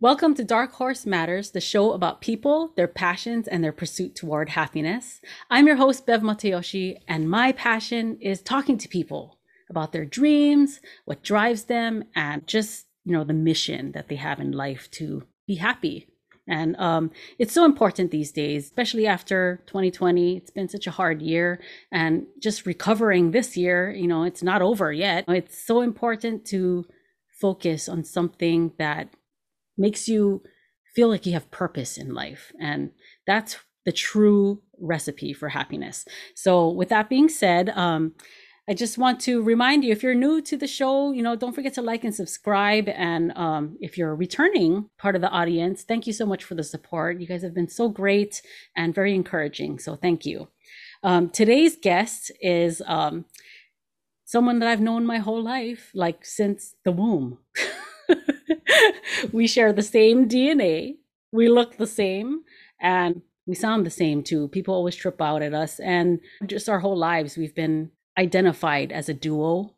Welcome to Dark Horse Matters, the show about people, their passions, and their pursuit toward happiness. I'm your host, Bev Matayoshi, and my passion is talking to people about their dreams, what drives them, and just, you know, the mission that they have in life to be happy. And um, it's so important these days, especially after 2020. It's been such a hard year, and just recovering this year, you know, it's not over yet. It's so important to focus on something that makes you feel like you have purpose in life. And that's the true recipe for happiness. So, with that being said, um, I just want to remind you if you're new to the show, you know, don't forget to like and subscribe. And um, if you're a returning part of the audience, thank you so much for the support. You guys have been so great and very encouraging. So, thank you. Um, today's guest is um, someone that I've known my whole life, like since the womb. we share the same DNA. We look the same and we sound the same too. People always trip out at us. And just our whole lives, we've been identified as a duo.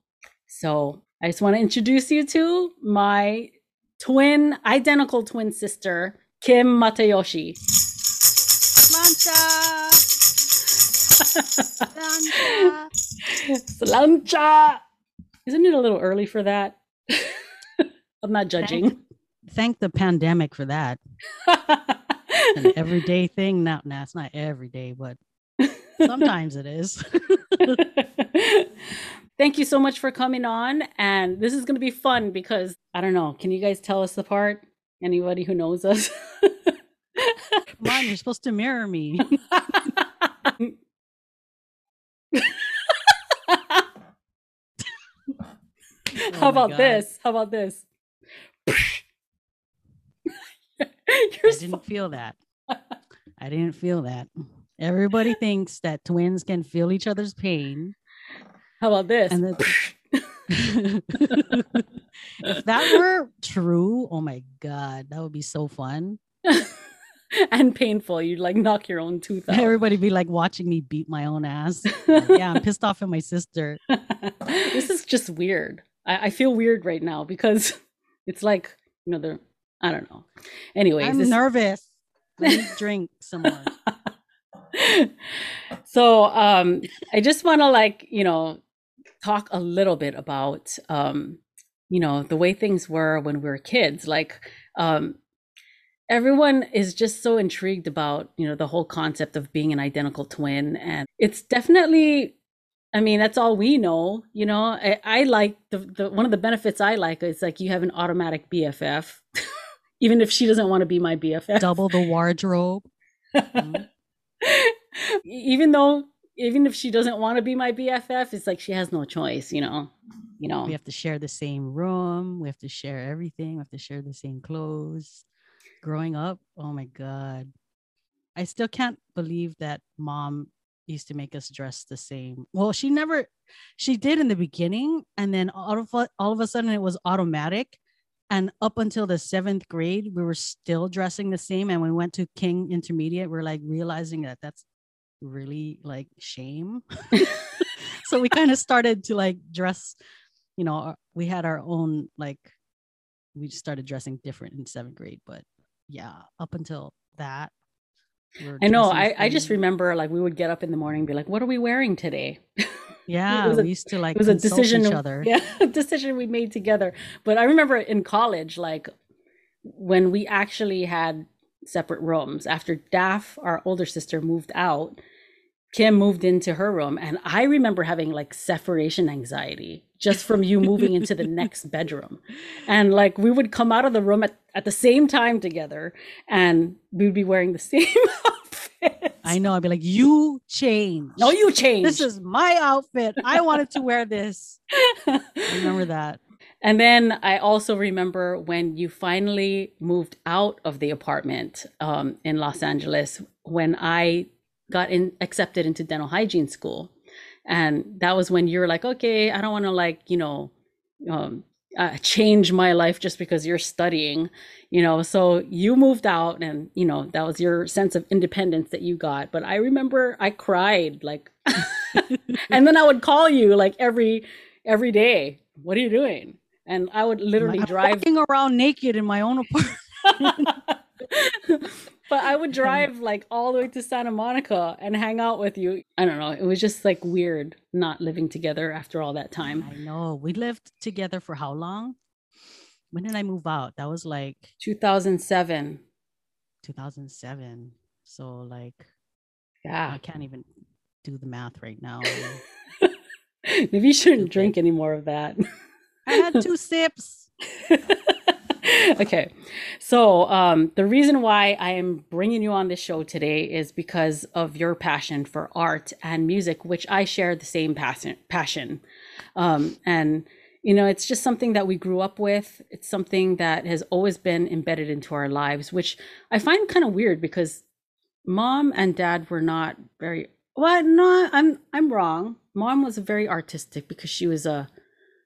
So I just want to introduce you to my twin, identical twin sister, Kim Matayoshi. Lancha! Lancha! Lancha! Isn't it a little early for that? I'm not judging. Thank, thank the pandemic for that. An everyday thing. Now, nah, it's not every day, but sometimes it is. Thank you so much for coming on. And this is going to be fun because I don't know. Can you guys tell us apart? Anybody who knows us? Come on, you're supposed to mirror me. Oh How oh about God. this? How about this? I didn't feel that. I didn't feel that. Everybody thinks that twins can feel each other's pain. How about this? And if that were true, oh my god, that would be so fun. and painful. You'd like knock your own tooth out. Everybody be like watching me beat my own ass. yeah, I'm pissed off at my sister. this is just weird. I, I feel weird right now because it's like you know the I don't know. Anyways, I'm this... nervous. Let me drink some more. so um I just want to like you know talk a little bit about um you know the way things were when we were kids like um everyone is just so intrigued about you know the whole concept of being an identical twin and it's definitely I mean, that's all we know. You know, I, I like the, the one of the benefits I like is like you have an automatic BFF, even if she doesn't want to be my BFF. Double the wardrobe. mm-hmm. even though, even if she doesn't want to be my BFF, it's like she has no choice. You know, you know. We have to share the same room. We have to share everything. We have to share the same clothes. Growing up, oh my god, I still can't believe that mom used to make us dress the same. Well, she never, she did in the beginning, and then all of all of a sudden it was automatic. And up until the seventh grade, we were still dressing the same. And when we went to King Intermediate, we're like realizing that that's really like shame. so we kind of started to like dress, you know, we had our own like, we started dressing different in seventh grade. But yeah, up until that, I know. I, I just remember like we would get up in the morning and be like, what are we wearing today? Yeah, we used to like it was a decision each other. Yeah, a decision we made together. But I remember in college, like when we actually had separate rooms after Daff, our older sister, moved out. Kim moved into her room, and I remember having like separation anxiety just from you moving into the next bedroom. And like we would come out of the room at, at the same time together and we'd be wearing the same I know. I'd be like, you change. No, you change. This is my outfit. I wanted to wear this. I remember that. And then I also remember when you finally moved out of the apartment um, in Los Angeles when I got in accepted into dental hygiene school and that was when you're like okay i don't want to like you know um, uh, change my life just because you're studying you know? So you moved out and you know that was your sense of independence that you got. But i remember i cried like and then i would call you like every every day what are you doing? And i would literally I'm drive around naked in my own apartment but I would drive like all the way to Santa Monica and hang out with you. I don't know. It was just like weird not living together after all that time. I know. We lived together for how long? When did I move out? That was like 2007. 2007. So like Yeah. I can't even do the math right now. Maybe you shouldn't drink any more of that. I had two sips. okay. So, um, the reason why I am bringing you on this show today is because of your passion for art and music, which I share the same passion. passion. Um, and, you know, it's just something that we grew up with. It's something that has always been embedded into our lives, which I find kind of weird because mom and dad were not very well, no, I'm I'm wrong. Mom was very artistic because she was a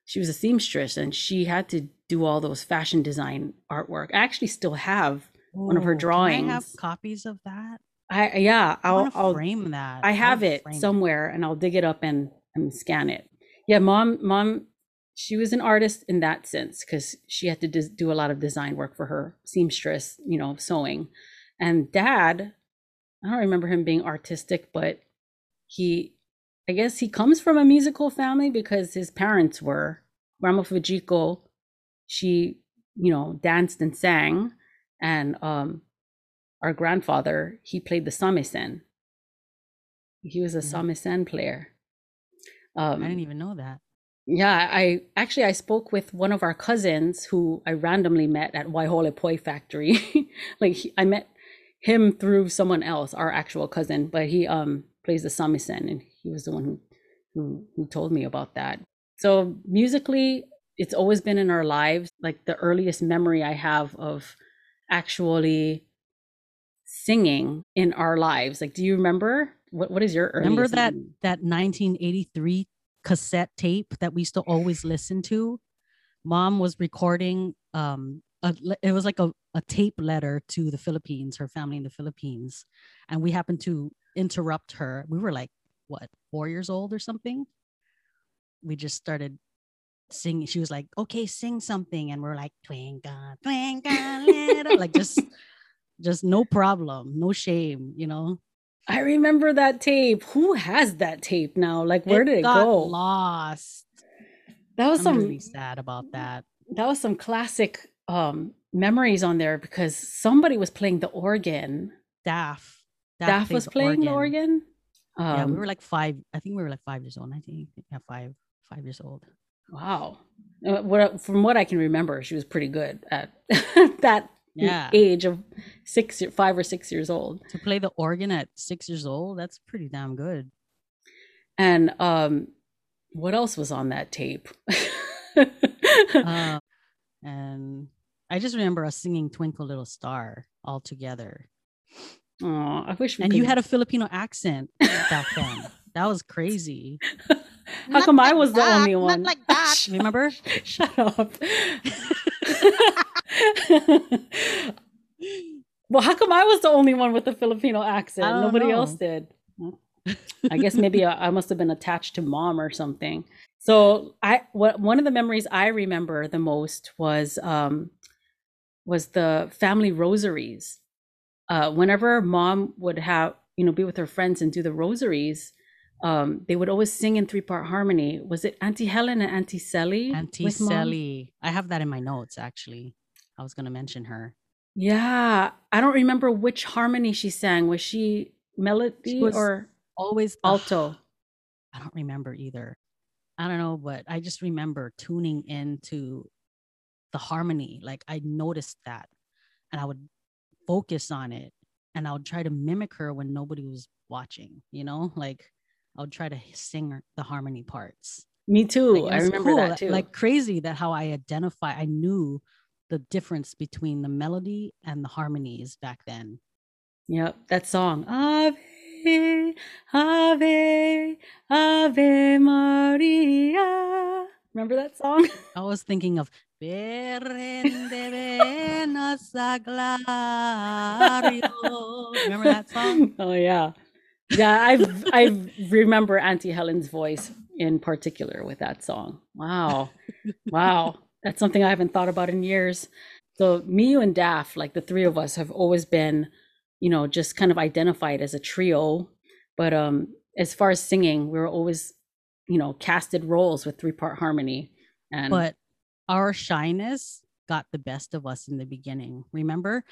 she was a seamstress and she had to do all those fashion design artwork. I actually still have one of her drawings. Can I have copies of that? I yeah, I I'll, want I'll frame that. I have wanna it somewhere and I'll dig it up and and scan it. Yeah, mom mom she was an artist in that sense because she had to des- do a lot of design work for her seamstress, you know, sewing. And dad, I don't remember him being artistic, but he, I guess he comes from a musical family because his parents were. Grandma Fujiko, she, you know, danced and sang. And um, our grandfather, he played the samisen. He was a Mhm. samisen player. Um, I didn't even know that. yeah, I actually I spoke with one of our cousins who I randomly met at Waihole Poi factory. like he, I met him through someone else, our actual cousin, but he um plays the samisen and he was the one who who who told me about that. So musically, it's always been in our lives. Like the earliest memory I have of actually singing in our lives. Like, do you remember what what is your earliest Remember that memory? that 1983 cassette tape that we used to always listen to? Mom was recording um a, it was like a, a tape letter to the Philippines, her family in the Philippines. And we happened to interrupt her. We were like, what, four years old or something? We just started singing. She was like, okay, sing something. And we're like, twinkle, twinkle, little, like just just no problem, no shame, you know. I remember that tape. Who has that tape now? Like, where did it got go? Lost. That was I'm some. really sad about that. That was some classic um memories on there because somebody was playing the organ. Daff. Daff played was playing the organ. Um, yeah, we were like five. I think we were like five years old. I think yeah, five, five years old. Wow. Uh, What from what I can remember, she was pretty good at that Yeah, age of six, five or six years old. to play the organ at six years old, that's pretty damn good. And um, what else was on that tape? Uh, and I just remember us singing "Twinkle Little Star" all together. oh, I wish. And you had a Filipino accent back then. That was crazy. How come I was the only one? Not like that. Remember? Shut up. well, how come I was the only one with the Filipino accent? Nobody else did. I guess maybe I, I must have been attached to mom or something. So I what one of the memories I remember the most was um was the family rosaries. Uh whenever mom would have, you know, be with her friends and do the rosaries, um, they would always sing in three part harmony. Was it Auntie Helen and Auntie Sally? Auntie Sally. I have that in my notes actually. I was gonna mention her. Yeah, I don't remember which harmony she sang. Was she melody was or Always alto? I don't remember either. I don't know, but I just remember tuning into the harmony. Like I noticed that and I would focus on it and I would try to mimic her when nobody was watching, you know? Like I would try to sing the harmony parts. Me too. Like, I remember cool, that too. Like crazy that how I identify, I knew the difference between the melody and the harmonies back then. Yep, that song. Ave, Ave, Ave Maria. Remember that song? I was thinking of "Perende venas aglario." Remember that song? oh yeah. Yeah, I I remember Auntie Helen's voice in particular with that song. Wow. Wow. That's something I haven't thought about in years. So me, you, and Daff, like the three of us, have always been, you know, just kind of identified as a trio. But um, as far as singing, we were always, you know, casted roles with three part harmony. And but our shyness got the best of us in the beginning. Remember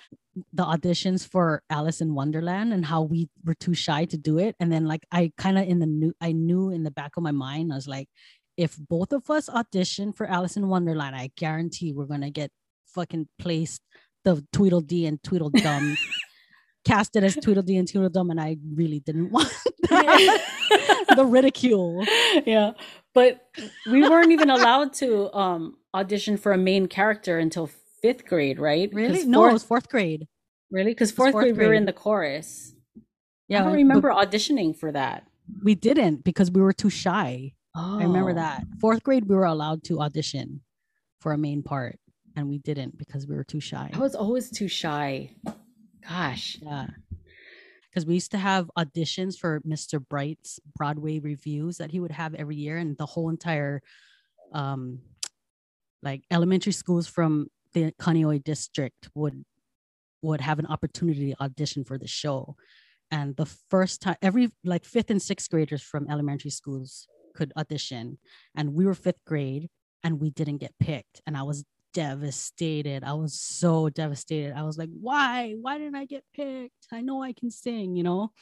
the auditions for Alice in Wonderland and how we were too shy to do it. And then like I kind of in the new I knew in the back of my mind, I was like, if both of us audition for Alice in Wonderland, I guarantee we're gonna get fucking placed the Tweedledee and Tweedledum casted as Tweedledee and Tweedledum, and I really didn't want the ridicule. Yeah, but we weren't even allowed to um, audition for a main character until fifth grade, right? Really? No, it was fourth grade. Really? Because fourth, fourth grade, grade, we were in the chorus. Yeah, I don't remember auditioning for that. We didn't because we were too shy. Oh. I remember that. Fourth grade, we were allowed to audition for a main part, and we didn't because we were too shy. I was always too shy. Gosh. Yeah. Because we used to have auditions for Mr. Bright's Broadway revues that he would have every year, and the whole entire, um, like elementary schools from the Kaneohe district would would have an opportunity to audition for the show. And the first time, every like fifth and sixth graders from elementary schools could audition, and we were fifth grade, and we didn't get picked, and I was devastated. I was so devastated. I was like, why? Why didn't I get picked? I know I can sing, you know?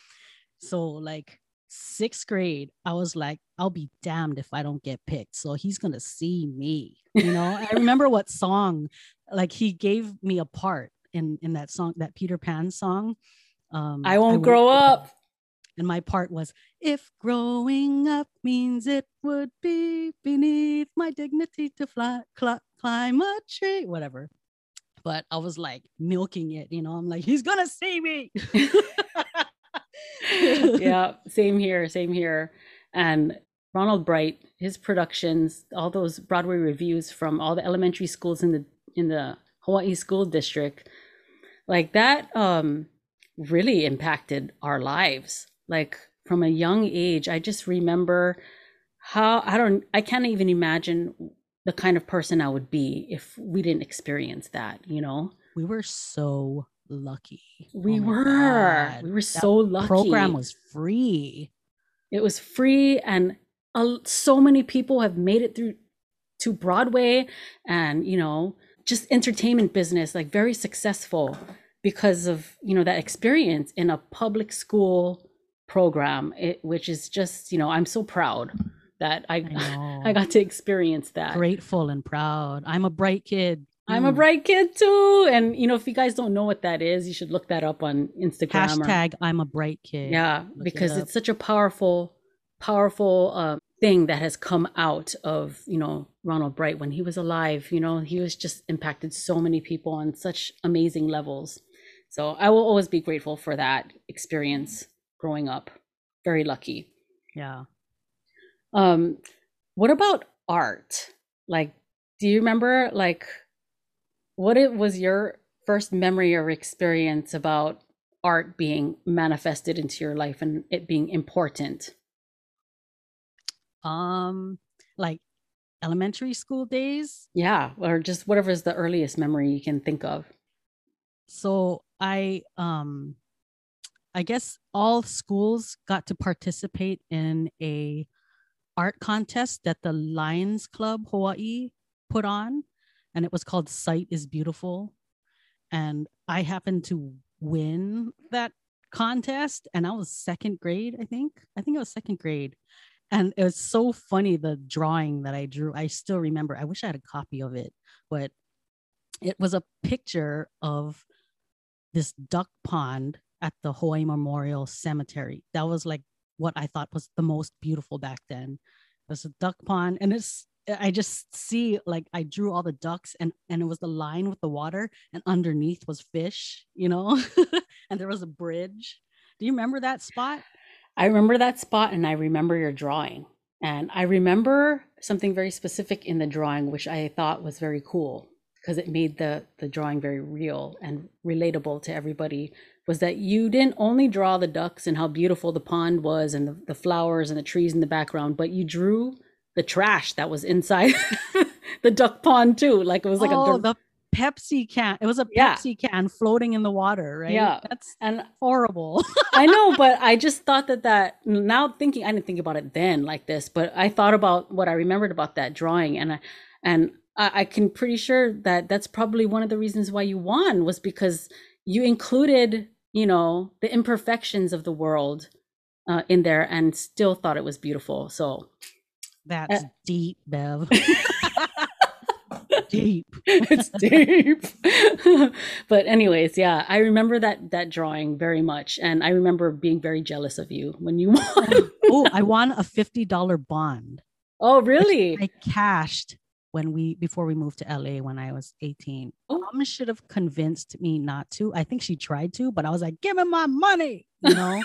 So, like, sixth grade, I was like, I'll be damned if I don't get picked. So he's going to see me, you know? I remember what song, like, he gave me a part in, in that song, that Peter Pan song. Um, I won't I grow up. And my part was, if growing up means it would be beneath my dignity to fly, cl- climb a tree, whatever. But I was like milking it, you know. I'm like, he's gonna see me. yeah, same here, same here. And Ronald Bright, his productions, all those Broadway revues from all the elementary schools in the in the Hawaii school district, like that um really impacted our lives. Like from a young age, I just remember how I don't I can't even imagine the kind of person I would be if we didn't experience that, you know? We were so lucky. We oh were. God. We were that so lucky. Program was free. It was free and uh, so many people have made it through to Broadway and, you know, just entertainment business like very successful because of, you know, that experience in a public school program, it, which is just, you know, I'm so proud that I I, I, got to experience that. Grateful and proud. I'm a bright kid. I'm a mm. bright kid too. And you know, if you guys don't know what that is, you should look that up on Instagram. Hashtag or, I'm a bright kid. Yeah, look because it it's such a powerful, powerful uh, thing that has come out of you know Ronald Bright when he was alive. You know, he was just impacted so many people on such amazing levels. So I will always be grateful for that experience growing up. Very lucky. Yeah. Um, what about art? Like, do you remember like what it was your first memory or experience about art being manifested into your life and it being important? Um, like elementary school days. Yeah, or just whatever is the earliest memory you can think of. So I um I guess all schools got to participate in a art contest that the Lions Club Hawaii put on, and it was called Sight is Beautiful. And I happened to win that contest, and I was second grade, I think. I think I was second grade. And it was so funny the drawing that I drew. I still remember. I wish I had a copy of it, but it was a picture of this duck pond at the Hawaii Memorial Cemetery. That was like what I thought was the most beautiful back then. There's a duck pond, and it's I just see like I drew all the ducks, and and it was the line with the water, and underneath was fish, you know, and there was a bridge. Do you remember that spot? I remember that spot, and I remember your drawing. And I remember something very specific in the drawing, which I thought was very cool because it made the the drawing very real and relatable to everybody was that you didn't only draw the ducks and how beautiful the pond was and the, the flowers and the trees in the background but you drew the trash that was inside the duck pond too like it was like oh, a the Pepsi can. It was a Yeah. Pepsi can floating in the water, right? Yeah. That's And horrible. I know, but I just thought that that now thinking I didn't think about it then like this, but I thought about what I remembered about that drawing, and I and I, I can pretty sure that that's probably one of the reasons why you won was because you included you know the imperfections of the world uh, in there and still thought it was beautiful. So That's uh, deep, Bev. deep. it's deep. but anyways, yeah, I remember that that drawing very much, and I remember being very jealous of you when you won. oh, I won a fifty dollar bond. oh, really? I cashed when we before we moved to LA when I was 18. Oh. Mom should have convinced me not to. I think she tried to, but I was like, give me my money, you know?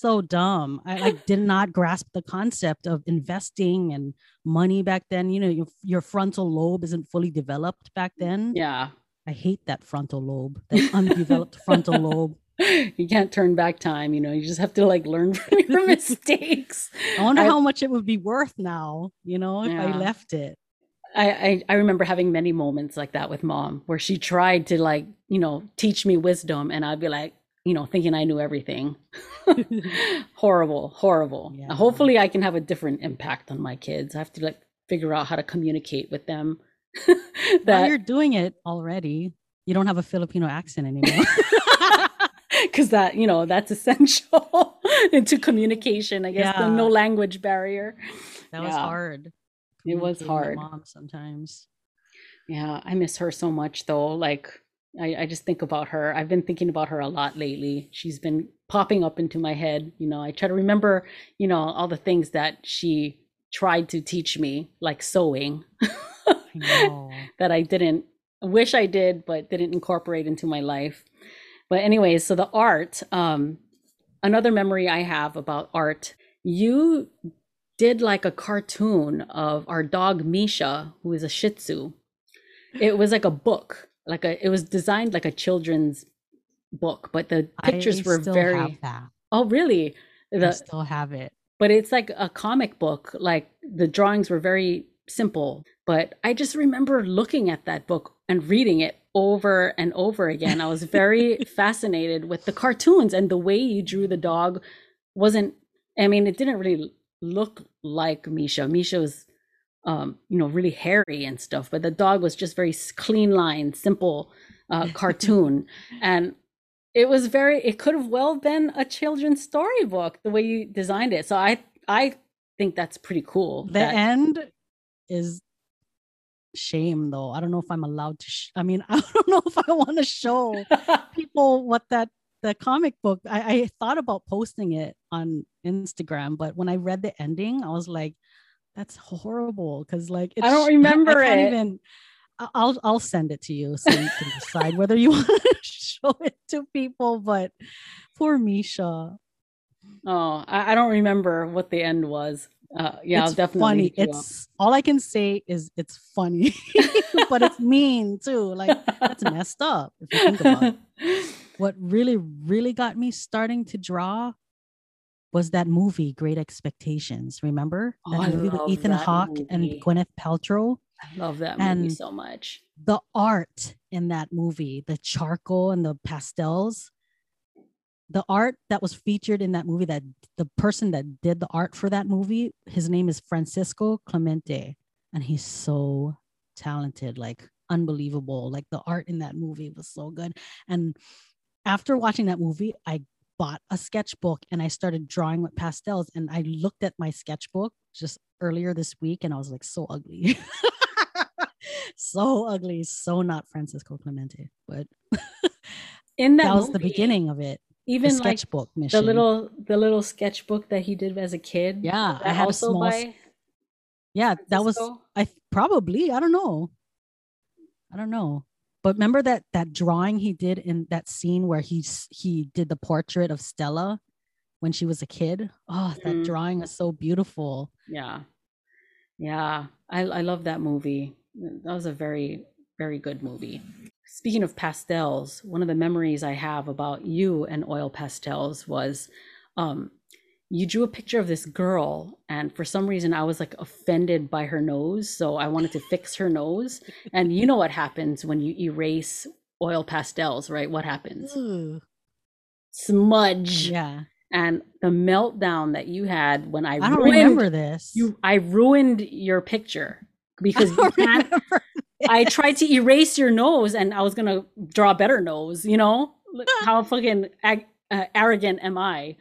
So dumb. I like did not grasp the concept of investing and money back then. You know, your, your frontal lobe isn't fully developed back mm, then. Yeah. I hate that frontal lobe, that undeveloped frontal lobe. You can't turn back time, you know, you just have to like learn from your mistakes. I wonder I- how much it would be worth now, you know, if I left it. I, I I remember having many moments like that with mom where she tried to like, you know, teach me wisdom and I'd be like, you know, thinking I knew everything. horrible, horrible. Yeah. Hopefully I can have a different impact on my kids. I have to like figure out how to communicate with them. Well, that you're doing it already. You don't have a Filipino accent anymore. because that you know that's essential into communication i guess the no language barrier That was hard. It was hard. Mom sometimes. yeah i miss her so much though like I, I just think about her. I've been thinking about her a lot lately. She's been popping up into my head you know. I try to remember you know all the things that she tried to teach me like sewing I that I didn't wish I did, but didn't incorporate into my life. But anyways, so the art, um, another memory I have about art, you did like a cartoon of our dog Misha, who is a Shih Tzu. It was like a book, like a it was designed like a children's book, but the pictures I were very oh really? I still have it. but it's like a comic book like the drawings were very simple but i just remember looking at that book and reading it over and over again. I was very fascinated with the cartoons and the way you drew the dog wasn't i mean it didn't really look like misha. Misha was um you know really hairy and stuff but the dog was just very clean line simple uh cartoon and it was very it could have well been a children's storybook the way you designed it so i i think that's pretty cool The that- end is shame though. I don't know if I'm allowed to sh- I mean, I don't know if I want to show people what that the comic book I, I thought about posting it on Instagram, but when I read the ending, I was like, that's horrible because like I don't remember can't it. Even, I- I'll I'll send it to you so you can decide whether you want to show it to people. But poor Misha, oh I, I don't remember what the end was uh yeah it's i'll definitely funny. you up. It's all I can say is it's funny, but it's mean too. Like that's messed up if you think about it. What really, really got me starting to draw was that movie, Great Expectations. Remember Oh, that movie with Ethan Hawke and. Gwyneth Paltrow? i love that movie so much The art in that movie, the charcoal and the pastels, the art that was featured in that movie, that the person that did the art for that movie, his name is Francesco Clemente, and he's so talented, like unbelievable. Like the art in that movie was so good. And after watching that movie, I bought a sketchbook and I started drawing with pastels. And I looked at my sketchbook just earlier this week and I was like, so ugly. so ugly, so not Francesco Clemente, but in that, that, was the beginning of it. The even like sketchbook mission. the little the little sketchbook that he did as a kid Yeah, I had a small by yeah, that was I probably I don't know, I don't know. But remember that that drawing he did in that scene where he's he did the portrait of Stella when she was a kid. Oh, that Mhm. drawing is so beautiful. Yeah. Yeah. I, I love that movie. That was a very, very good movie. Speaking of pastels, one of the memories I have about you and oil pastels was um, you drew a picture of this girl and for some reason i was like offended by her nose so i wanted to fix her nose and you know what happens when you erase oil pastels right what happens Ooh, smudge yeah. and the meltdown that you had when i, I don't ruined remember this. you i ruined your picture because I you can't I tried to erase your nose and I was going to draw a better nose, you know? How fucking ag- uh, arrogant am I?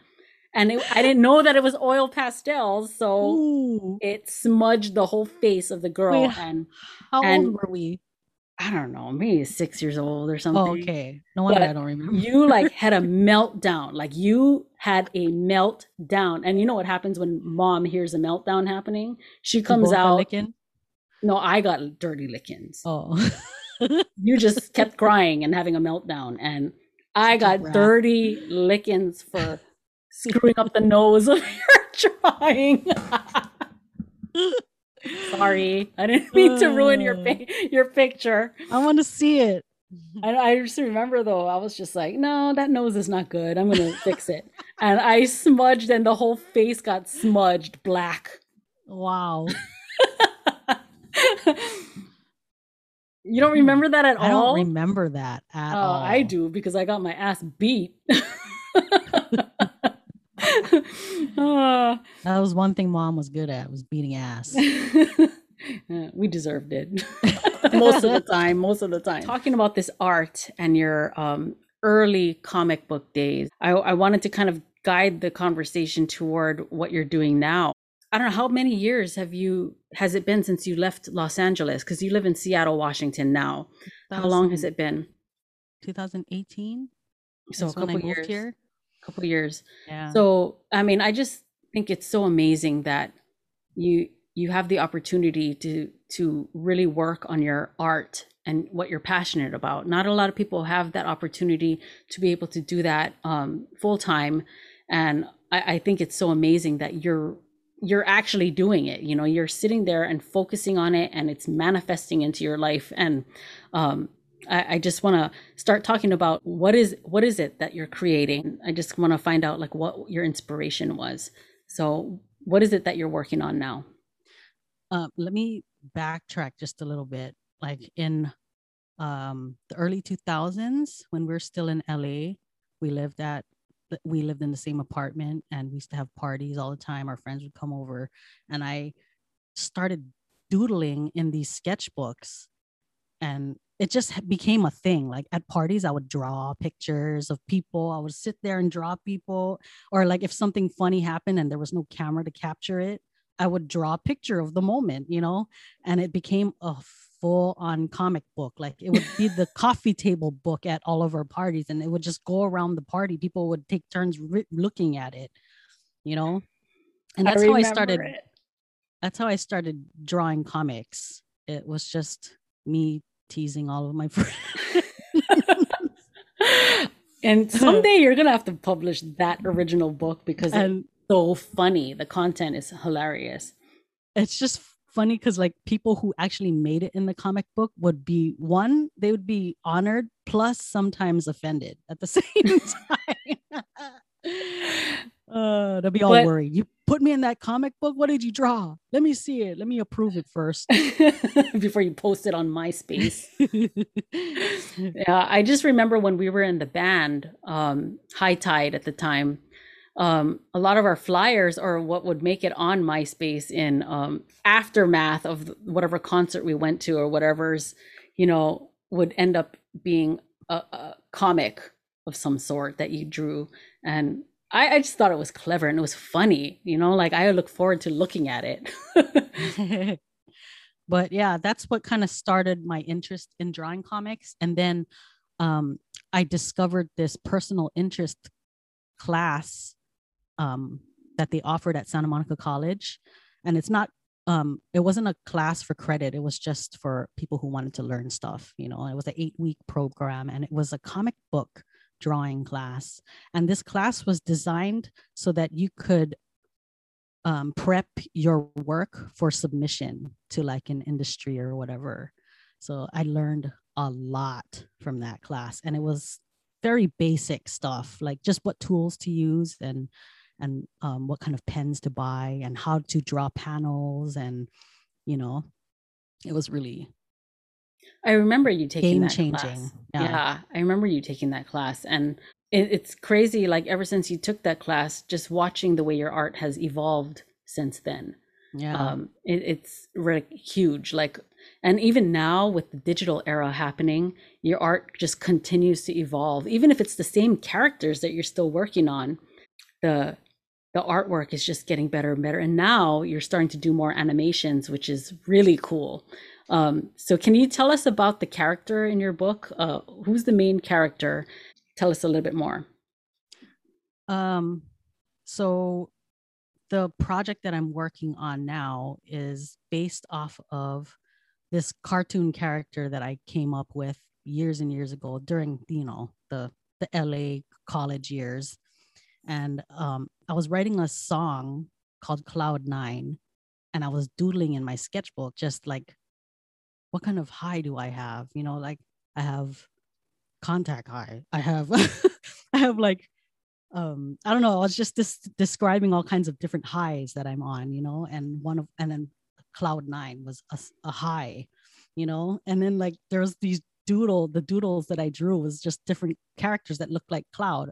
And it, I didn't know that it was oil pastels, so Ooh, it smudged the whole face of the girl. Wait, and how and- old were we? I don't know, maybe six years old or something. Oh, okay. No wonder But I don't remember. You like had a meltdown. Like you had a meltdown. And you know what happens when mom hears a meltdown happening? She comes out. licking? No, I got dirty lickings. Oh. you just kept crying and having a meltdown and i got dirty lickings for screwing up the nose of your drawing sorry i didn't mean to ruin your uh. your picture I want to see it. I, I just remember though i was just like no that nose is not good i'm gonna fix it and i smudged and the whole face got smudged black Wow. you don't remember that at I all I don't remember that at Oh, all. I do because I got my ass beat. Ah, That was one thing mom was good at was beating ass. uh, we deserved it most of the time. Most of the time. Talking about this art and your um, early comic book days, I, I wanted to kind of guide the conversation toward what you're doing now. I don't know how many years have you has it been since you left Los Angeles because you live in Seattle, Washington now. How long has it been? 2018. So a That's when I couple moved years. here. Couple years. Yeah. So, I mean, I just think it's so amazing that you you have the opportunity to to really work on your art and what you're passionate about. Not a lot of people have that opportunity to be able to do that um, full time, and I, I think it's so amazing that you're you're actually doing it. You know, you're sitting there and focusing on it, and it's manifesting into your life. And um, I, I just want to start talking about what is what is it that you're creating. I just want to find out like what your inspiration was. So, what is it that you're working on now? uh, let me backtrack just a little bit. Like in um, the early 2000s, when we are still in LA, we lived at we lived in the same apartment, and we used to have parties all the time. Our friends would come over, and I started doodling in these sketchbooks, and it just became a thing. Like at parties, I would draw pictures of people. I would sit there and draw people, or like if something funny happened and there was no camera to capture it, I would draw a picture of the moment, you know, and it became a full on comic book. Like it would be the coffee table book at all of our parties, and it would just go around the party. People would take turns looking at it, you know, and that's how I started. it. That's how I started drawing comics. It was just me teasing all of my friends. and someday you're gonna have to publish that original book because it's and so funny. The content is hilarious. it's just funny because like people who actually made it in the comic book would be one they would be honored plus sometimes offended at the same time uh they'll be all But- worried you put me in that comic book what did you draw let me see it let me approve it first Before you post it on MySpace. yeah, I just remember when we were in the band, um, High Tide at the time. Um, a lot of our flyers or what would make it on MySpace in um, aftermath of whatever concert we went to or whatever's, you know, would end up being a, a comic of some sort that you drew. And I, I just thought it was clever and it was funny, you know, like I look forward to looking at it. but yeah that's what kind of started my interest in drawing comics. And then um, i discovered this personal interest class um, that they offered at santa monica college. And it's not um, it wasn't a class for credit. It was just for people who wanted to learn stuff you know it was an eight week program and it was a comic book drawing class and this class was designed so that you could um, prep your work for submission to like an industry or whatever. So I learned a lot from that class, and it was very basic stuff, like just what tools to use and and um, what kind of pens to buy and how to draw panels and you know it was really I remember you taking game that changing class. yeah. Yeah. I remember you taking that class, and it, it's crazy. Like ever since you took that class, just watching the way your art has evolved since then. yeah Um, it, it's really huge. Like, and even now with the digital era happening, your art just continues to evolve. Even if it's the same characters that you're still working on, the the artwork is just getting better and better. And now you're starting to do more animations, which is really cool. Um, so, can you tell us about the character in your book? Uh, who's the main character? Tell us a little bit more. Um, so the project that I'm working on now is based off of this cartoon character that I came up with years and years ago during, you know, the the LA college years. And um, I was writing a song called Cloud Nine, and I was doodling in my sketchbook, just like, what kind of high do I have? You know, like I have contact high. I have, I have like um i don't know i was just dis- describing all kinds of different highs that i'm on you know and one of and then cloud nine was a high you know and then like there's these doodle the doodles that i drew was just different characters that looked like cloud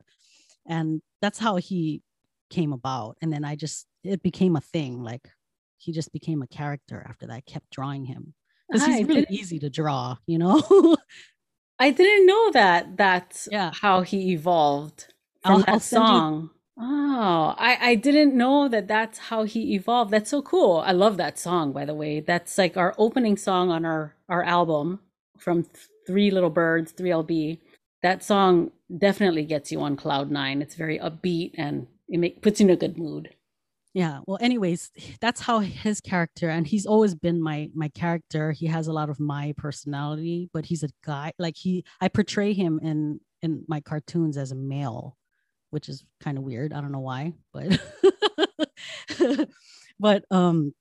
and that's how he came about and then i just it became a thing like he just became a character after that i kept drawing him because he's really easy to draw you know I didn't know that. That's Yeah. how he evolved from I'll- that I'll send you- song. Oh, I, I didn't know that that's how he evolved. That's so cool. I love that song, by the way. That's like our opening song on our, our album from Three Little Birds, 3LB. That song definitely gets you on cloud nine. It's very upbeat and it make, puts you in a good mood. Yeah well anyways that's how his character and he's always been my my character. He has a lot of my personality but he's a guy like he i portray him in in my cartoons as a male which is kind of weird. I don't know why but but um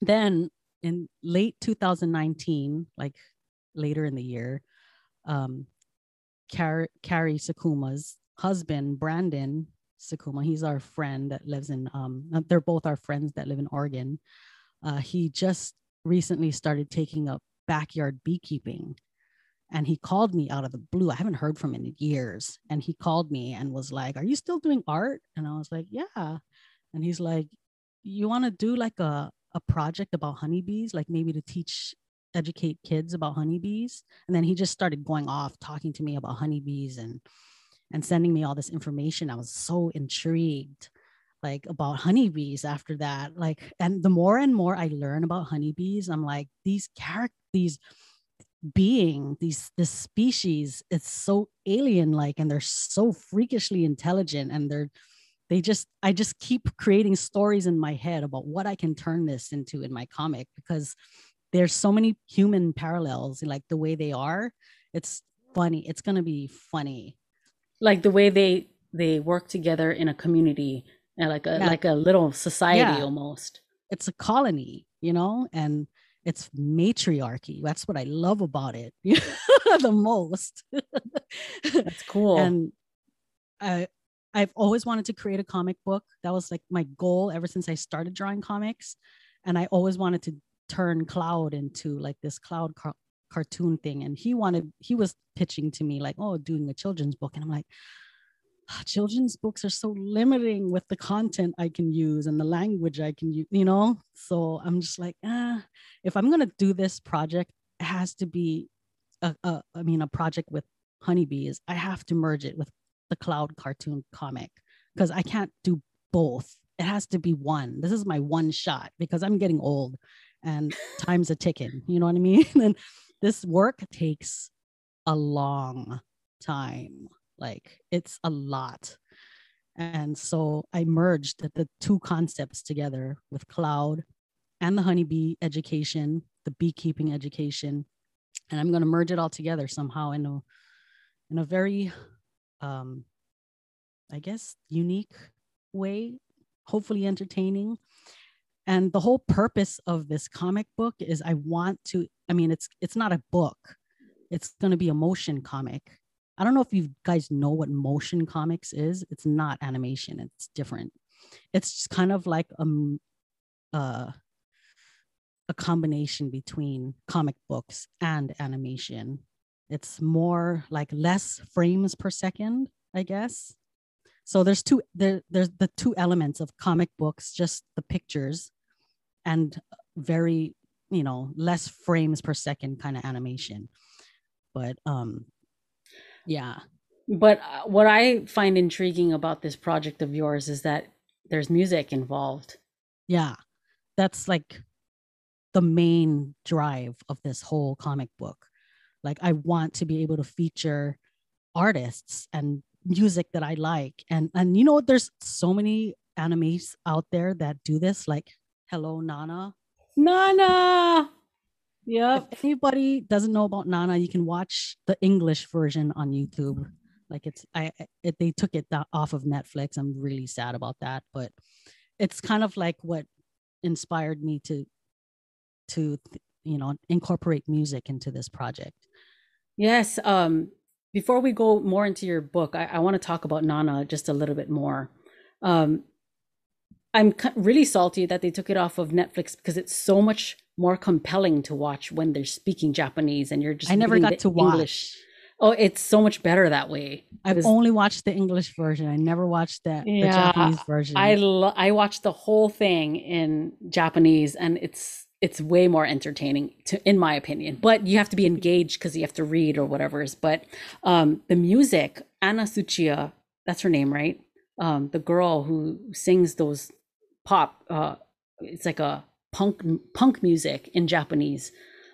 then in late 2019 like later in the year um Car- carrie sakuma's husband brandon Sakuma. He's our friend that lives in um they're both our friends that live in Oregon. Uh, he just recently started taking up backyard beekeeping and he called me out of the blue. I haven't heard from him in years. And he called me and was like, Are you still doing art? And I was like, Yeah. And he's like, You want to do like a, a project about honeybees, like maybe to teach, educate kids about honeybees? And then he just started going off talking to me about honeybees and and sending me all this information. I was so intrigued, like about honeybees after that. Like, and the more and more I learn about honeybees, I'm like, these character, these being, these this species, it's so alien like, and they're so freakishly intelligent, and they're they just I just keep creating stories in my head about what I can turn this into in my comic because there's so many human parallels, like the way they are. It's funny. It's gonna be funny Like the way they they work together in a community, uh, like a Yeah. like a little society Yeah. almost. it's a colony, you know, and it's matriarchy. That's what I love about it the most. That's cool. And I I've always wanted to create a comic book. That was like my goal ever since I started drawing comics. And I always wanted to turn Cloud into like this cloud cartoon thing. And he wanted, he was pitching to me like, oh, doing a children's book. And I'm like, "Ah, children's books are so limiting with the content I can use and the language I can use, you know? So I'm just like, ah, if I'm going to do this project, it has to be a, a, I mean, a project with honeybees. I have to merge it with the cloud cartoon comic because I can't do both. It has to be one. This is my one shot because I'm getting old and time's a ticking. You know what I mean? and this work takes a long time. Like it's a lot. And so I merged the, two concepts together with cloud and the honeybee education, the beekeeping education. And I'm going to merge it all together somehow in a in a very um I guess unique way, hopefully entertaining. And the whole purpose of this comic book is I want to I mean it's it's not a book. It's going to be a motion comic. I don't know if you guys know what motion comics is. It's not animation. It's different. it's just kind of like um uh a combination between comic books and animation. It's more like less frames per second, I guess. So there's two there, there's the two elements of comic books, just the pictures and very, you know, less frames per second kind of animation. But um yeah. But uh, what I find intriguing about this project of yours is that there's music involved. Yeah. That's like the main drive of this whole comic book. Like I want to be able to feature artists and music that I like. And and you know there's so many animes out there that do this like Hello Nana. Nana. Yep. If anybody doesn't know about Nana, you can watch the English version on YouTube. Like it's I it, they took it off of Netflix. I'm really sad about that, but it's kind of like what inspired me to to you know incorporate music into this project yes um before we go more into your book i, I want to talk about nana just a little bit more um i'm really salty that they took it off of netflix because it's so much more compelling to watch when they're speaking japanese and you're just i never got to english. watch Oh, it's so much better that way. I've was, only watched the English version. I never watched that yeah, the Japanese version. I lo- I watched the whole thing in Japanese, and it's it's way more entertaining to in my opinion but you have to be engaged because you have to read or whatever but um the music anna Tsuchiya that's her name right um the girl who sings those pop uh it's like a punk punk music in japanese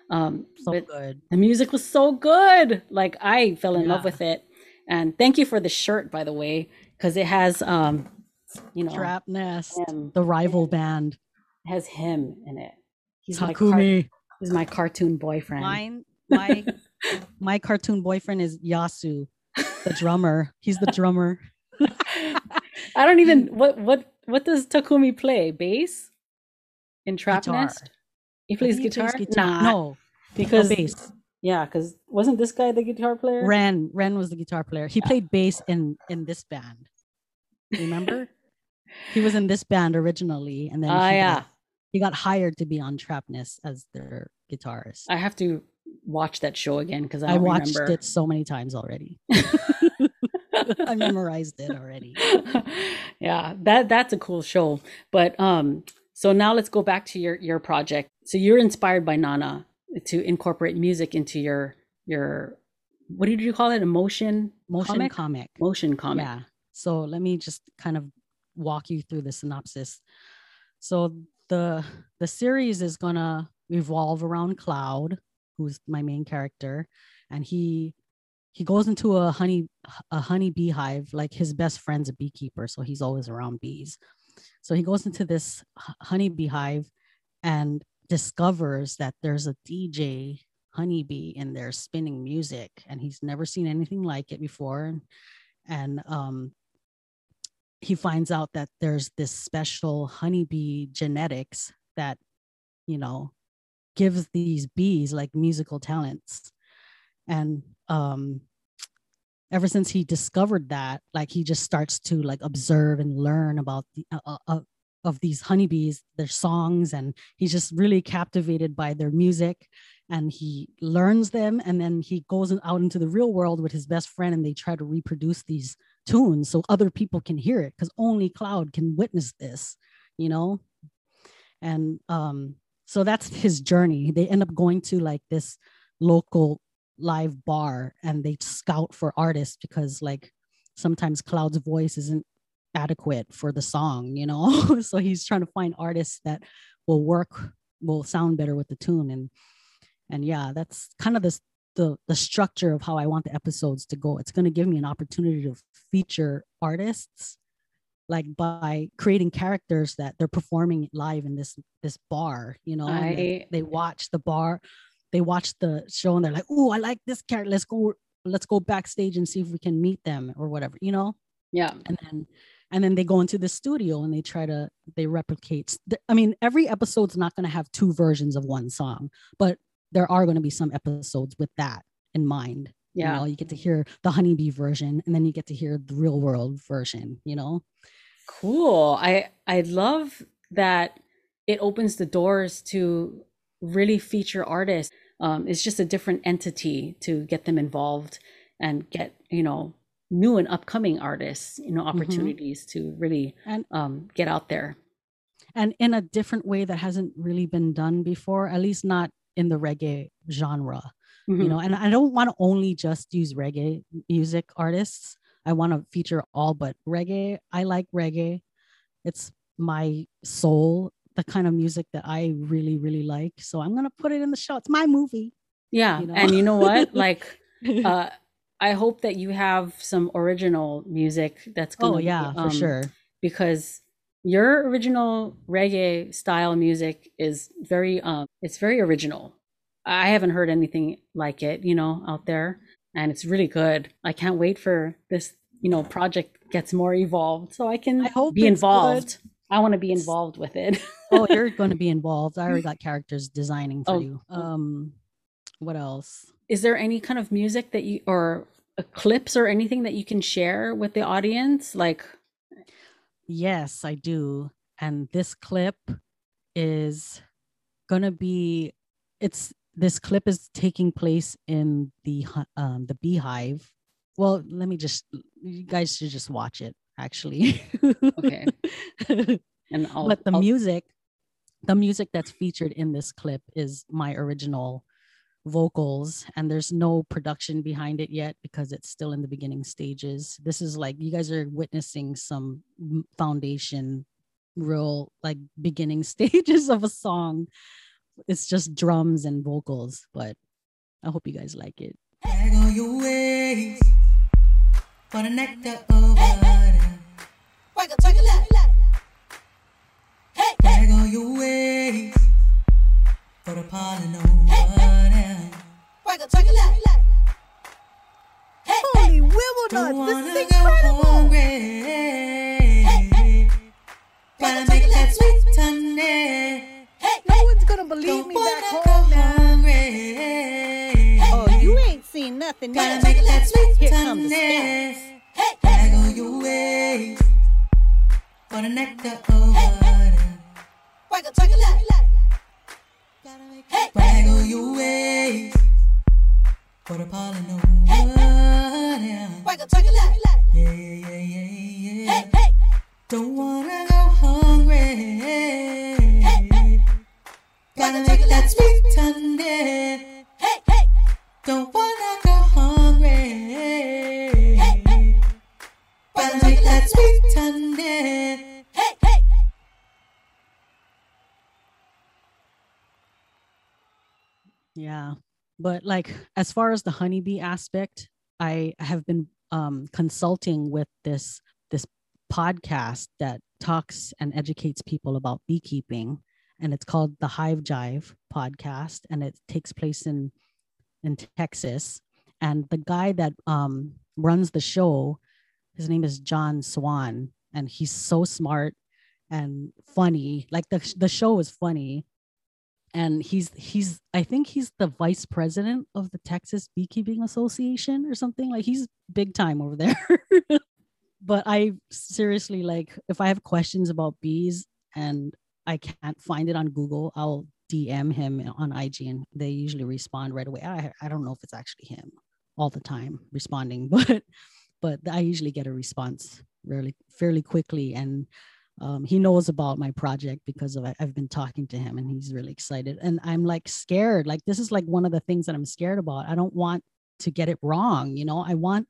um so good the music was so good like i fell in yeah. love with it and thank you for the shirt by the way because it has um you know trap nest him, the rival band has him in it He's Takumi. My car- he's my cartoon boyfriend. Mine, my my cartoon boyfriend is Yasu, the drummer. He's the drummer. I don't even what what what does Takumi play? Bass in Trap guitar. Nest. He plays guitar. He plays guitar? Nah, no, oh, because bass. Yeah, because wasn't this guy the guitar player? Ren Ren was the guitar player. He played bass in in this band. Remember? he was in this band originally, and then oh yeah, got, he got hired to be on Trap Nest as their guitarist. I have to watch that show again because I, I, watched remember. it so many times already. I memorized it already. yeah, that that's a cool show. But um, so now let's go back to your your project. So you're inspired by Nana to incorporate music into your your what did you call it? A motion motion comic? comic. Motion comic. Yeah. So let me just kind of walk you through the synopsis. So the the series is gonna revolve around Cloud, who's my main character, and he he goes into a honey a honey beehive. Like his best friend's a beekeeper, so he's always around bees. So he goes into this honey beehive and discovers that there's a DJ honeybee in there spinning music, and he's never seen anything like it before. And um, he finds out that there's this special honeybee genetics that you know gives these bees like musical talents and um ever since he discovered that like he just starts to like observe and learn about the uh, uh, uh of these honeybees their songs and he's just really captivated by their music. And he learns them and then he goes out into the real world with his best friend and they try to reproduce these tunes so other people can hear it because only cloud can witness this you know? And um so that's his journey. They end up going to like this local live bar and they scout for artists because like sometimes cloud's voice isn't adequate for the song you know so he's trying to find artists that will work will sound better with the tune and and yeah that's kind of this the the structure of how I want the episodes to go. It's going to give me an opportunity to feature artists like by creating characters that they're performing live in this this bar, you know. I, they, they watch the bar, they watch the show and they're like, "Oh, I like this character. Let's go let's go backstage and see if we can meet them or whatever, you know?" Yeah. And then and then they go into the studio and they try to they replicate i mean every episode's not going to have two versions of one song but there are going to be some episodes with that in mind. Yeah. You, know, you get to hear the honeybee version and then you get to hear the real world version, you know? Cool. I I love that it opens the doors to really feature artists. Um, it's just a different entity to get them involved and get you know new and upcoming artists you know Mm-hmm. opportunities to really And- um, get out there. and in a different way that hasn't really been done before, at least not in the reggae genre. You Mhm. know, and I don't want to only just use reggae music artists. I want to feature all but reggae. I like reggae. It's my soul, the kind of music that I really, really like. So I'm gonna put it in the show. It's my movie. yeah, you know? and you know what? Like, uh, I hope that you have some original music that's going. oh yeah, for sure. because your original reggae style music is very um it's very original i haven't heard anything like it you know out there and it's really good i can't wait for this you know project gets more evolved so i can I hope be involved i want to be involved with it oh, you're going to be involved. I already got characters designing for Oh, you. oh. Um, what else? is there any kind of music that you or clips or anything that you can share with the audience like Yes, I do. And this clip is gonna be. It's this clip is taking place in the um the beehive. Well, let me just. You guys should just watch it. Actually. Okay. and I'll, but the I'll- music the music that's featured in this clip is my original vocals and there's no production behind it yet because it's still in the beginning stages this is like you guys are witnessing some foundation real like beginning stages of a song it's just drums and vocals but i hope you guys like it Wake up, take a left. Hey, Drag on your ways for the pollen of water. wake up, take a left. Hey, Holy Don't Wimbledon, wanna this is go incredible. hungry. Gotta make that sweet honey. Hey, No hey, one's gonna believe Don't me back wanna go home now. hungry. Oh, you ain't seen nothing Gotta make that sweet Here come the honey. scouts. hey, Drag on your ways for the nectar water. wake up, take a left. Hey, Drag your ways for the pollen water. wake up, take a left. Yeah, yeah, yeah, yeah, yeah. Hey, hey, Don't wanna go hungry. Gotta make that sweet honey. hey, hey, Don't wanna go hungry. Gotta make that sweet honey. Yeah. But like as far as the honeybee aspect, I have been um consulting with this this podcast that talks and educates people about beekeeping and it's called the Hive Jive podcast and it takes place in in Texas and the guy that um runs the show his name is John Swan and he's so smart and funny like the the show is funny and he's he's I think he's the vice president of the Texas Beekeeping Association or something like he's big time over there. but I seriously like if I have questions about bees and I can't find it on Google, I'll DM him on IG and they usually respond right away. I I don't know if it's actually him all the time responding, but but I usually get a response really fairly quickly and um, he knows about my project because of I've been talking to him and he's really excited. And I'm like scared. Like this is like one of the things that I'm scared about. I don't want to get it wrong. You know, I want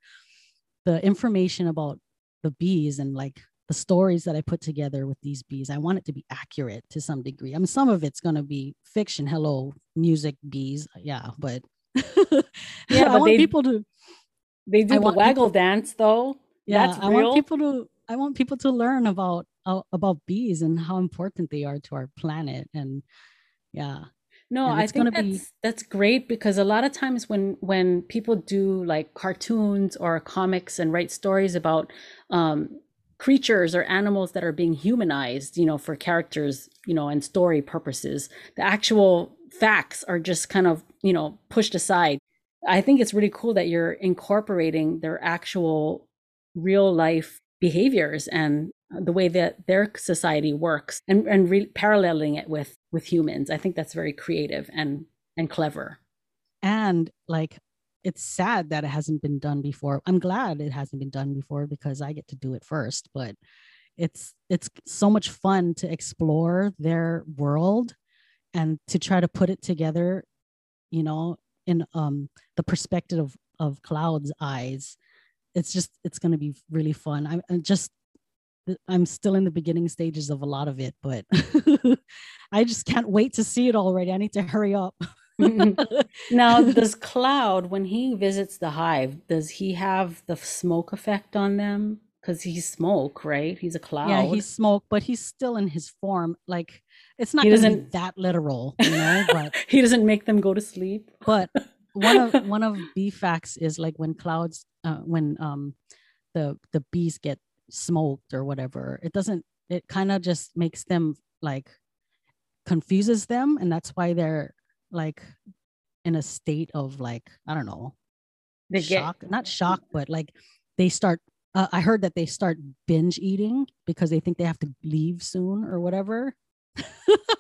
the information about the bees and like the stories that I put together with these bees. I want it to be accurate to some degree. I mean, some of it's gonna be fiction. Hello, music bees. Yeah, but Yeah, I but want they- people to they do I the waggle dance though yeah That's i real? want people to i want people to learn about uh, about bees and how important they are to our planet and yeah No, And I think gonna be- that's that's great because a lot of times when when people do like cartoons or comics and write stories about um, creatures or animals that are being humanized, you know, for characters, you know, and story purposes, the actual facts are just kind of you know pushed aside. I think it's really cool that you're incorporating their actual real life behaviors and the way that their society works and and re- paralleling it with with humans. I think that's very creative and and clever. and like it's sad that it hasn't been done before i'm glad it hasn't been done before because i get to do it first but it's it's so much fun to explore their world and to try to put it together you know in um the perspective of, of cloud's eyes it's just it's going to be really fun i'm I'm just i'm still in the beginning stages of a lot of it but i just can't wait to see it already i need to hurry up mm-hmm. now, does Cloud, when he visits the hive, does he have the smoke effect on them? Because he's smoke, right? He's a cloud. Yeah, he's smoke, but he's still in his form. Like it's not He doesn't- that literal, you know. But he doesn't make them go to sleep. but one of one of bee facts is like when clouds, uh, when um, the the bees get smoked or whatever, it doesn't. It kind of just makes them like confuses them, and that's why they're like in a state of like I don't know They get shock not shock but like they start uh, i heard that they start binge eating because they think they have to leave soon or whatever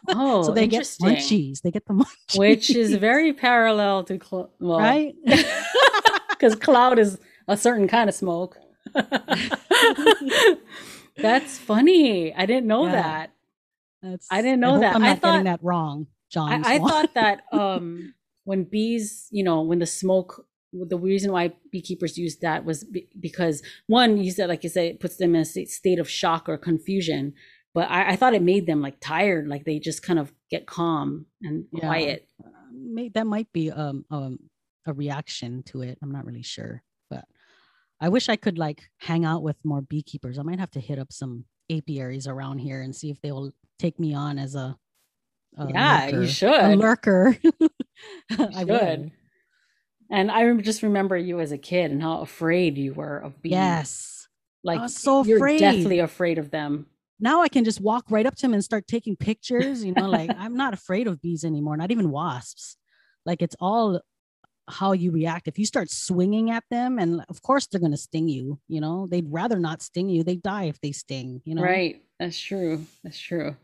oh, so they get munchies they get the munchies which is very parallel to Cl- well, right because cloud is a certain kind of smoke. That's funny. I didn't know Yeah. that. That's, I didn't know hope that. i'm I not getting thought- that wrong john I, I thought that um, when bees, you know, when the smoke, the reason why beekeepers use that was be- because one, you said, like you said, it puts them in a state of shock or confusion. But I, I thought it made them like tired, like they just kind of get calm and Yeah. quiet. May, that might be um, um a reaction to it i'm not really sure but i wish i could like hang out with more beekeepers i might have to hit up some apiaries around here and see if they will take me on as a, a Yeah, you lurker. a should. lurker I should. would. And I just remember you as a kid and how afraid you were of bees. yes like was so you're afraid. deathly afraid of them. Now i can just walk right up to him and start taking pictures you know like i'm not afraid of bees anymore not even wasps like it's all how you react if you start swinging at them and of course they're going to sting you you know they'd rather not sting you they die if they sting you know Right. That's true. That's true.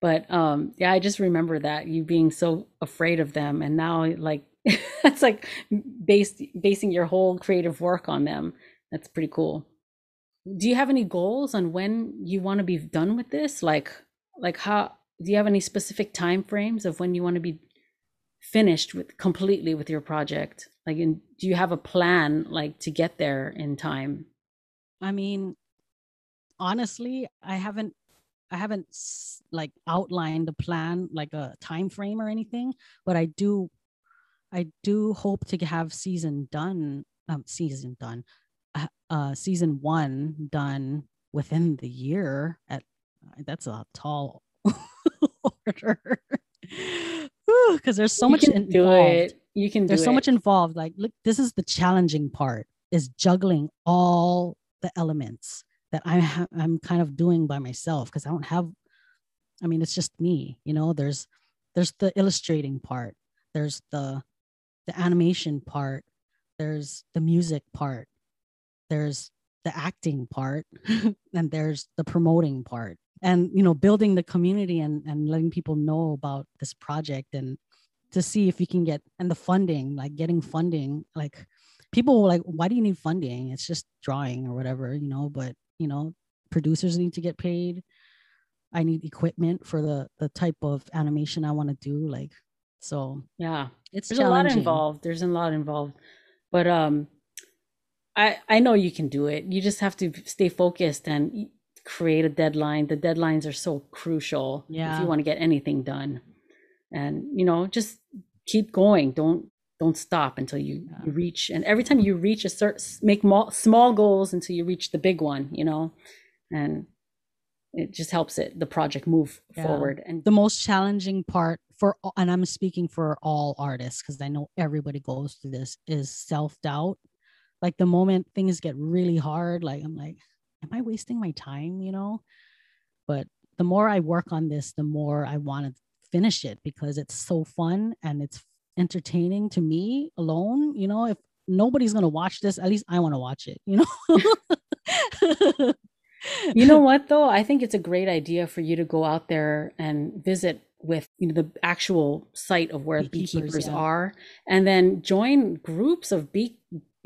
But um yeah, I just remember that you being so afraid of them and now like that's like based basing your whole creative work on them. That's pretty cool. Do you have any goals on when you want to be done with this? Like like how do you have any specific time frames of when you want to be finished with completely with your project? Like in, do you have a plan like to get there in time? i mean honestly i haven't i haven't like outlined a plan like a time frame or anything but i do i do hope to have season done um season done uh, uh season one done within the year at that's a tall order. Because there's so You much involved. You can do there's so it. much involved. Like look this is the challenging part is juggling all the elements that i'm ha- i'm kind of doing by myself because i don't have i mean it's just me you know? There's there's the illustrating part. There's the the animation part. There's the music part there's the acting part and there's the promoting part and you know building the community and and letting people know about this project and to see if you can get and the funding like getting funding like people were like why do you need funding it's just drawing or whatever you know but you know producers need to get paid i need equipment for the the type of animation i want to do like so yeah. it's There's a lot involved. There's a lot involved. But um I I know you can do it. You just have to stay focused and create a deadline. The deadlines are so crucial if you want to get anything done. And you know, just keep going. Don't don't stop until you, Yeah. you reach and every time you reach a certain make mo- small goals until you reach the big one, you know. And it just helps it the project move Yeah. forward and the most challenging part for and i'm speaking for all artists because i know everybody goes through this is self-doubt like the moment things get really hard like i'm like am i wasting my time you know but the more i work on this the more i want to finish it because it's so fun and it's entertaining to me alone you know if nobody's going to watch this at least i want to watch it you know you know what though? I think it's a great idea for you to go out there and visit with you know the actual site of where Beekeepers, beekeepers yeah. are and then join groups of bee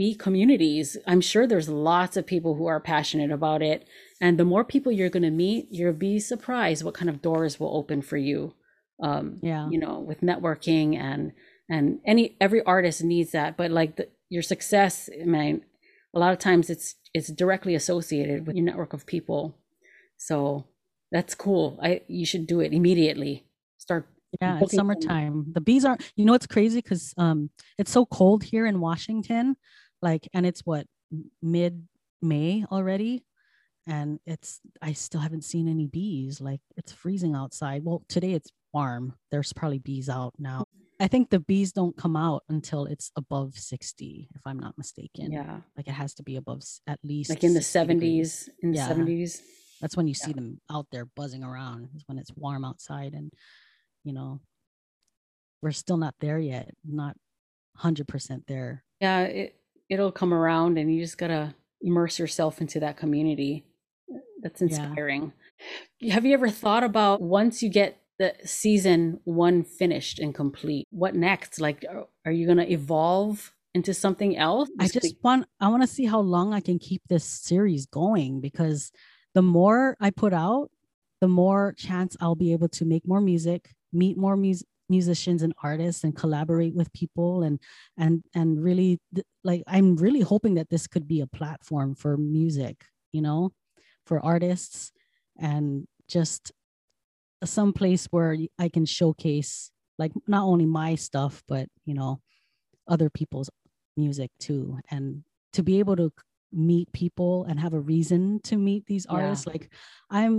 bee communities. I'm sure there's lots of people who are passionate about it and the more people you're going to meet, you'll be surprised what kind of doors will open for you. Um Yeah. you know, with networking and and any every artist needs that, but like the, your success, I mean, a lot of times it's it's directly associated with your network of people so that's cool i you should do it immediately start Yeah, it's summertime. The bees are, you know, it's crazy because um it's so cold here in Washington, like, and it's what mid May already, and it's I still haven't seen any bees. Like, it's freezing outside. Well, today it's warm. There's probably bees out now. I think the bees don't come out until it's above 60, if I'm not mistaken. yeah Like it has to be above at least like in the 60 degrees. 70s in the Yeah. 70s That's when you see them out there buzzing around. Is when it's warm outside, and you know, we're still not there yet. Not hundred percent there. yeah it it'll come around and you just gotta immerse yourself into that community that's Yeah. inspiring have you ever thought about once you get the season one finished and complete what next like are, are you gonna evolve into something else I just want. I want to see how long I can keep this series going because the more I put out, the more chance I'll be able to make more music, meet more mus- musicians and artists, and collaborate with people, and and and really like I'm really hoping that this could be a platform for music, you know, for artists, and just some place where i can showcase like not only my stuff, but you know, other people's music too, and to be able to meet people and have a reason to meet these Yeah. artists like i'm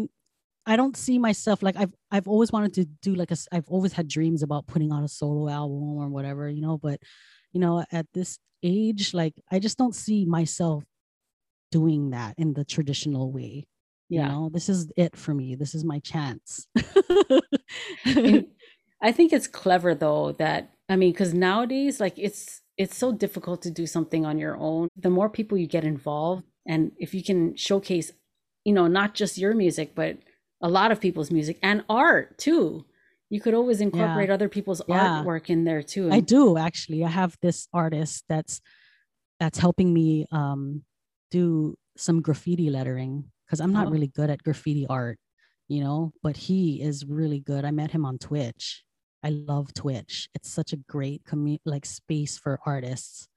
i don't see myself like i've i've always wanted to do like a i've always had dreams about putting out a solo album or whatever you know but you know at this age like i just don't see myself doing that in the traditional way you yeah. know? This is it for me. This is my chance. I think it's clever though that I mean, because nowadays, like it's it's so difficult to do something on your own. The more people you get involved, and if you can showcase, you know, not just your music, but a lot of people's music and art too. You could always incorporate other people's Yeah. artwork in there too. I do actually. I have this artist that's that's helping me um do some graffiti lettering because I'm not Oh. really good at graffiti art, you know, but he is really good. I met him on Twitch. I love Twitch. It's such a great commu- like space for artists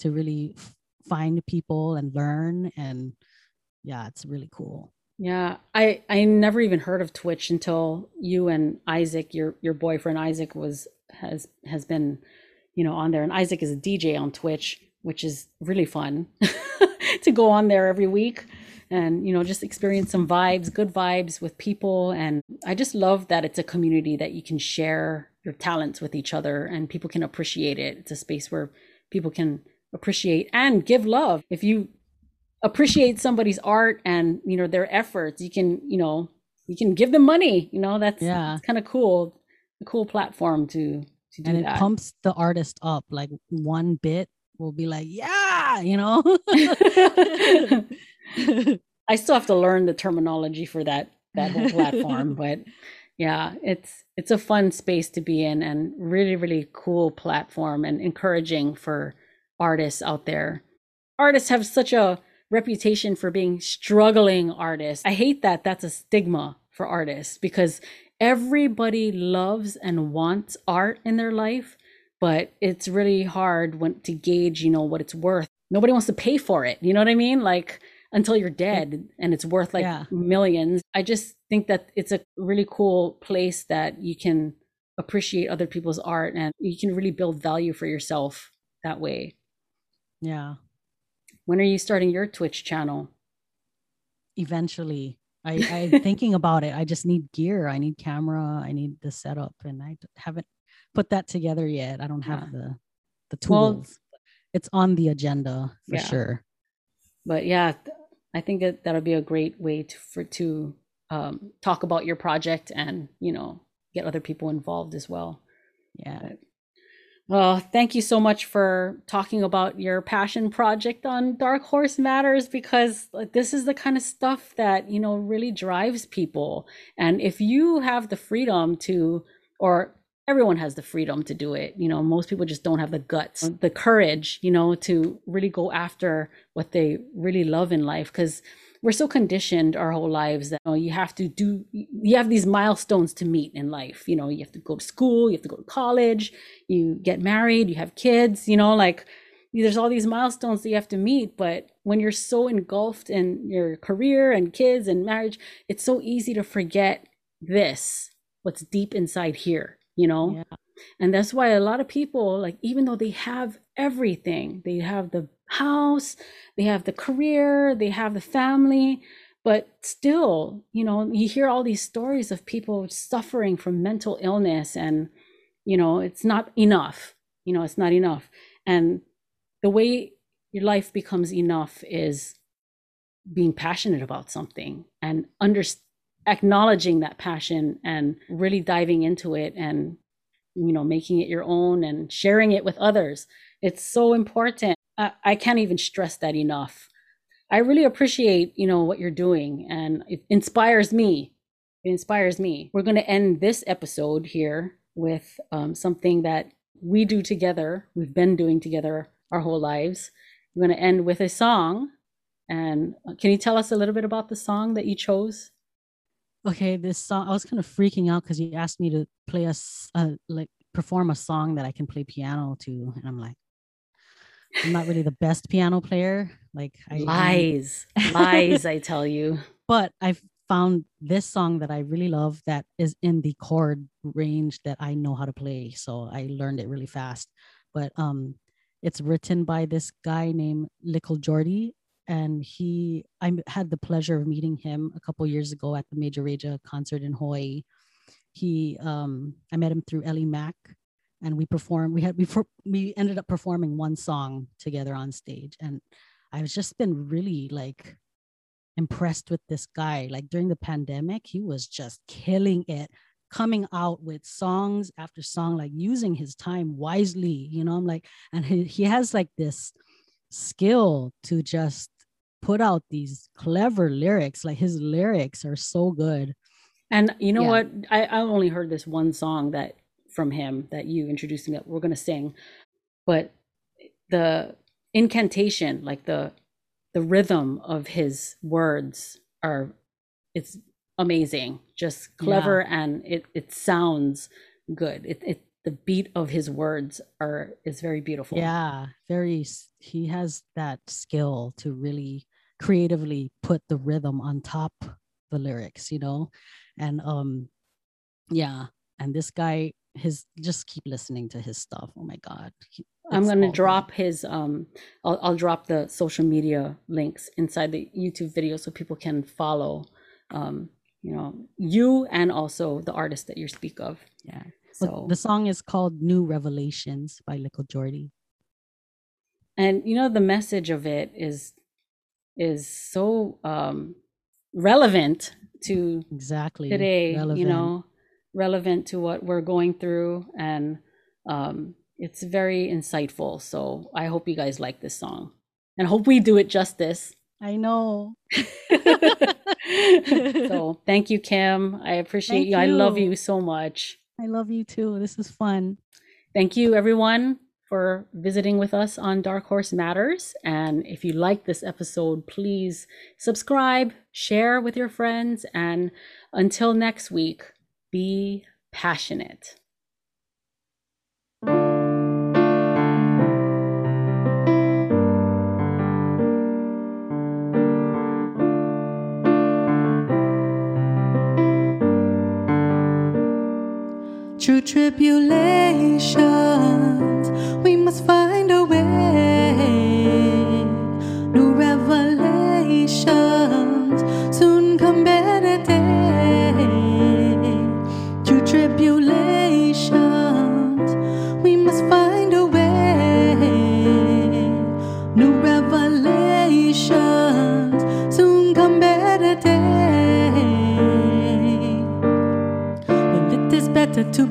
to really f- find people and learn and yeah, it's really cool. Yeah, I I never even heard of Twitch until you and Isaac, your your boyfriend Isaac was has has been, you know, on there and Isaac is a DJ on Twitch, which is really fun to go on there every week and you know just experience some vibes, good vibes with people and I just love that it's a community that you can share your talents with each other and people can appreciate it. It's a space where people can appreciate and give love. If you appreciate somebody's art and you know their efforts you can you know you can give them money you know that's Yeah. kind of cool a cool platform to to do that. and it that pumps the artist up like one bit will be like, yeah, you know. i still have to learn the terminology for that that whole platform but yeah it's it's a fun space to be in and really really cool platform and encouraging for artists out there artists have such a reputation for being struggling artists. I hate that that's a stigma for artists because everybody loves and wants art in their life but it's really hard when to gauge you know what it's worth. Nobody wants to pay for it you know what i mean? Like until you're dead and it's worth like Yeah. millions. I just think that it's a really cool place that you can appreciate other people's art and you can really build value for yourself that way. Yeah. When are you starting your twitch channel Eventually. I, I'm thinking about it. I just need gear. I need camera. I need the setup. And I haven't put that together yet. I don't have Yeah. the the Well- tools. it's on the agenda for Yeah. sure. but yeah i think that that'll be a great way to for to um, talk about your project and you know get other people involved as well Yeah. Well, thank you so much for talking about your passion project on Dark Horse Matters because this is the kind of stuff that, you know, really drives people. And if you have the freedom to, or everyone has the freedom to do it, you know, most people just don't have the guts, the courage, you know, to really go after what they really love in life. Because we're so conditioned our whole lives that you, know, you have to do you have these milestones to meet in life you know you have to go to school you have to go to college you get married you have kids you know like there's all these milestones that you have to meet but when you're so engulfed in your career and kids and marriage it's so easy to forget this what's deep inside here you know yeah. and that's why a lot of people like even though they have everything they have the house, they have the career, they have the family, but still, you know, you hear all these stories of people suffering from mental illness and you know, it's not enough. You know, it's not enough. And the way your life becomes enough is being passionate about something and under acknowledging that passion and really diving into it and you know making it your own and sharing it with others it's so important I, can't even stress that enough. I really appreciate, you know, what you're doing and it inspires me. It inspires me. We're going to end this episode here with um, something that we do together. We've been doing together our whole lives. We're going to end with a song. And uh, can you tell us a little bit about the song that you chose? Okay, this song, I was kind of freaking out because you asked me to play a, uh, like, perform a song that I can play piano to. And I'm like, I'm not really the best piano player. Like I lies, lies, I tell you. But I've found this song that I really love that is in the chord range that I know how to play. So I learned it really fast. But um it's written by this guy named Little Jordy. And he I had the pleasure of meeting him a couple years ago at the Mayjah Rayjah concert in Hawaii. He um I met him through Eli-Mac and we performed we had we we ended up performing one song together on stage. And i've just been really like impressed with this guy. Like during the pandemic he was just killing it coming out with songs after song like using his time wisely you know? I'm like and he, he has like this skill to just put out these clever lyrics. Like his lyrics are so good. And you know yeah. what? I, I only heard this one song that from him that you introduced me that we're going to sing. But the incantation like the the rhythm of his words are it's amazing just clever yeah. and it it sounds good. It, it the beat of his words are is very beautiful. Yeah very he has that skill to really creatively put the rhythm on top the lyrics you know? And um yeah and this guy his just keep listening to his stuff. Oh my god. I'm going to drop his um I'll, I'll drop the social media links inside the youtube video so people can follow um you know you and also the artist that you speak of. Yeah. So the song is called new revelations by little jordy. And you know the message of it is is so um relevant to exactly. today relevant. you know relevant to what we're going through and um, it's very insightful. So i hope you guys like this song and hope we do it justice. I know. So thank you kim. I appreciate you. you. I love you. so much. I love you too. This was fun. Thank you everyone for visiting with us on Dark Horse Matters. And if you like this episode, please subscribe, share with your friends, and until next week, be passionate. Through tribulations,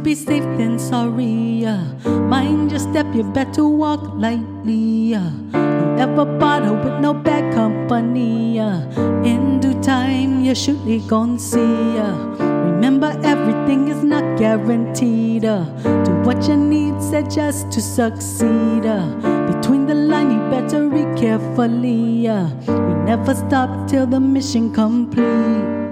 be safe than sorry. Mind your step, you better walk lightly. Uh. Don't ever bother with no bad company. Uh. In due time, you're surely gon' see. Uh. Remember, everything is not guaranteed. Uh. Do what you need, said just to succeed. Uh. Between the line, you better read carefully. Uh. We never stop till the mission complete.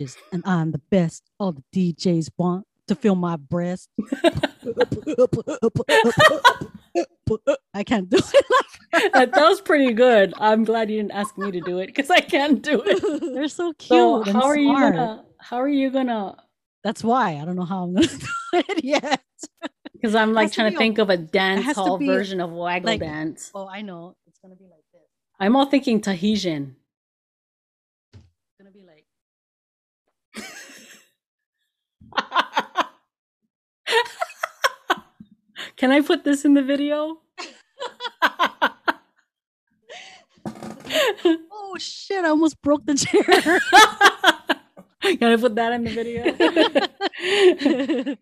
Peaches, and I'm the best. All the DJs want to feel my breast. I can't do it. that, that was pretty good. I'm glad you didn't ask me to do it because I can't do it. They're so cute. So how are you gonna? How are you gonna? That's why I don't know how I'm gonna do it yet. Because I'm like to trying to a- think of a dance hall version of Waggle like- Dance. Oh, I know. It's gonna be like this. I'm all thinking Tahitian. It's gonna be like Can I put this in the video? oh shit! I almost broke the chair. Can I put that in the video?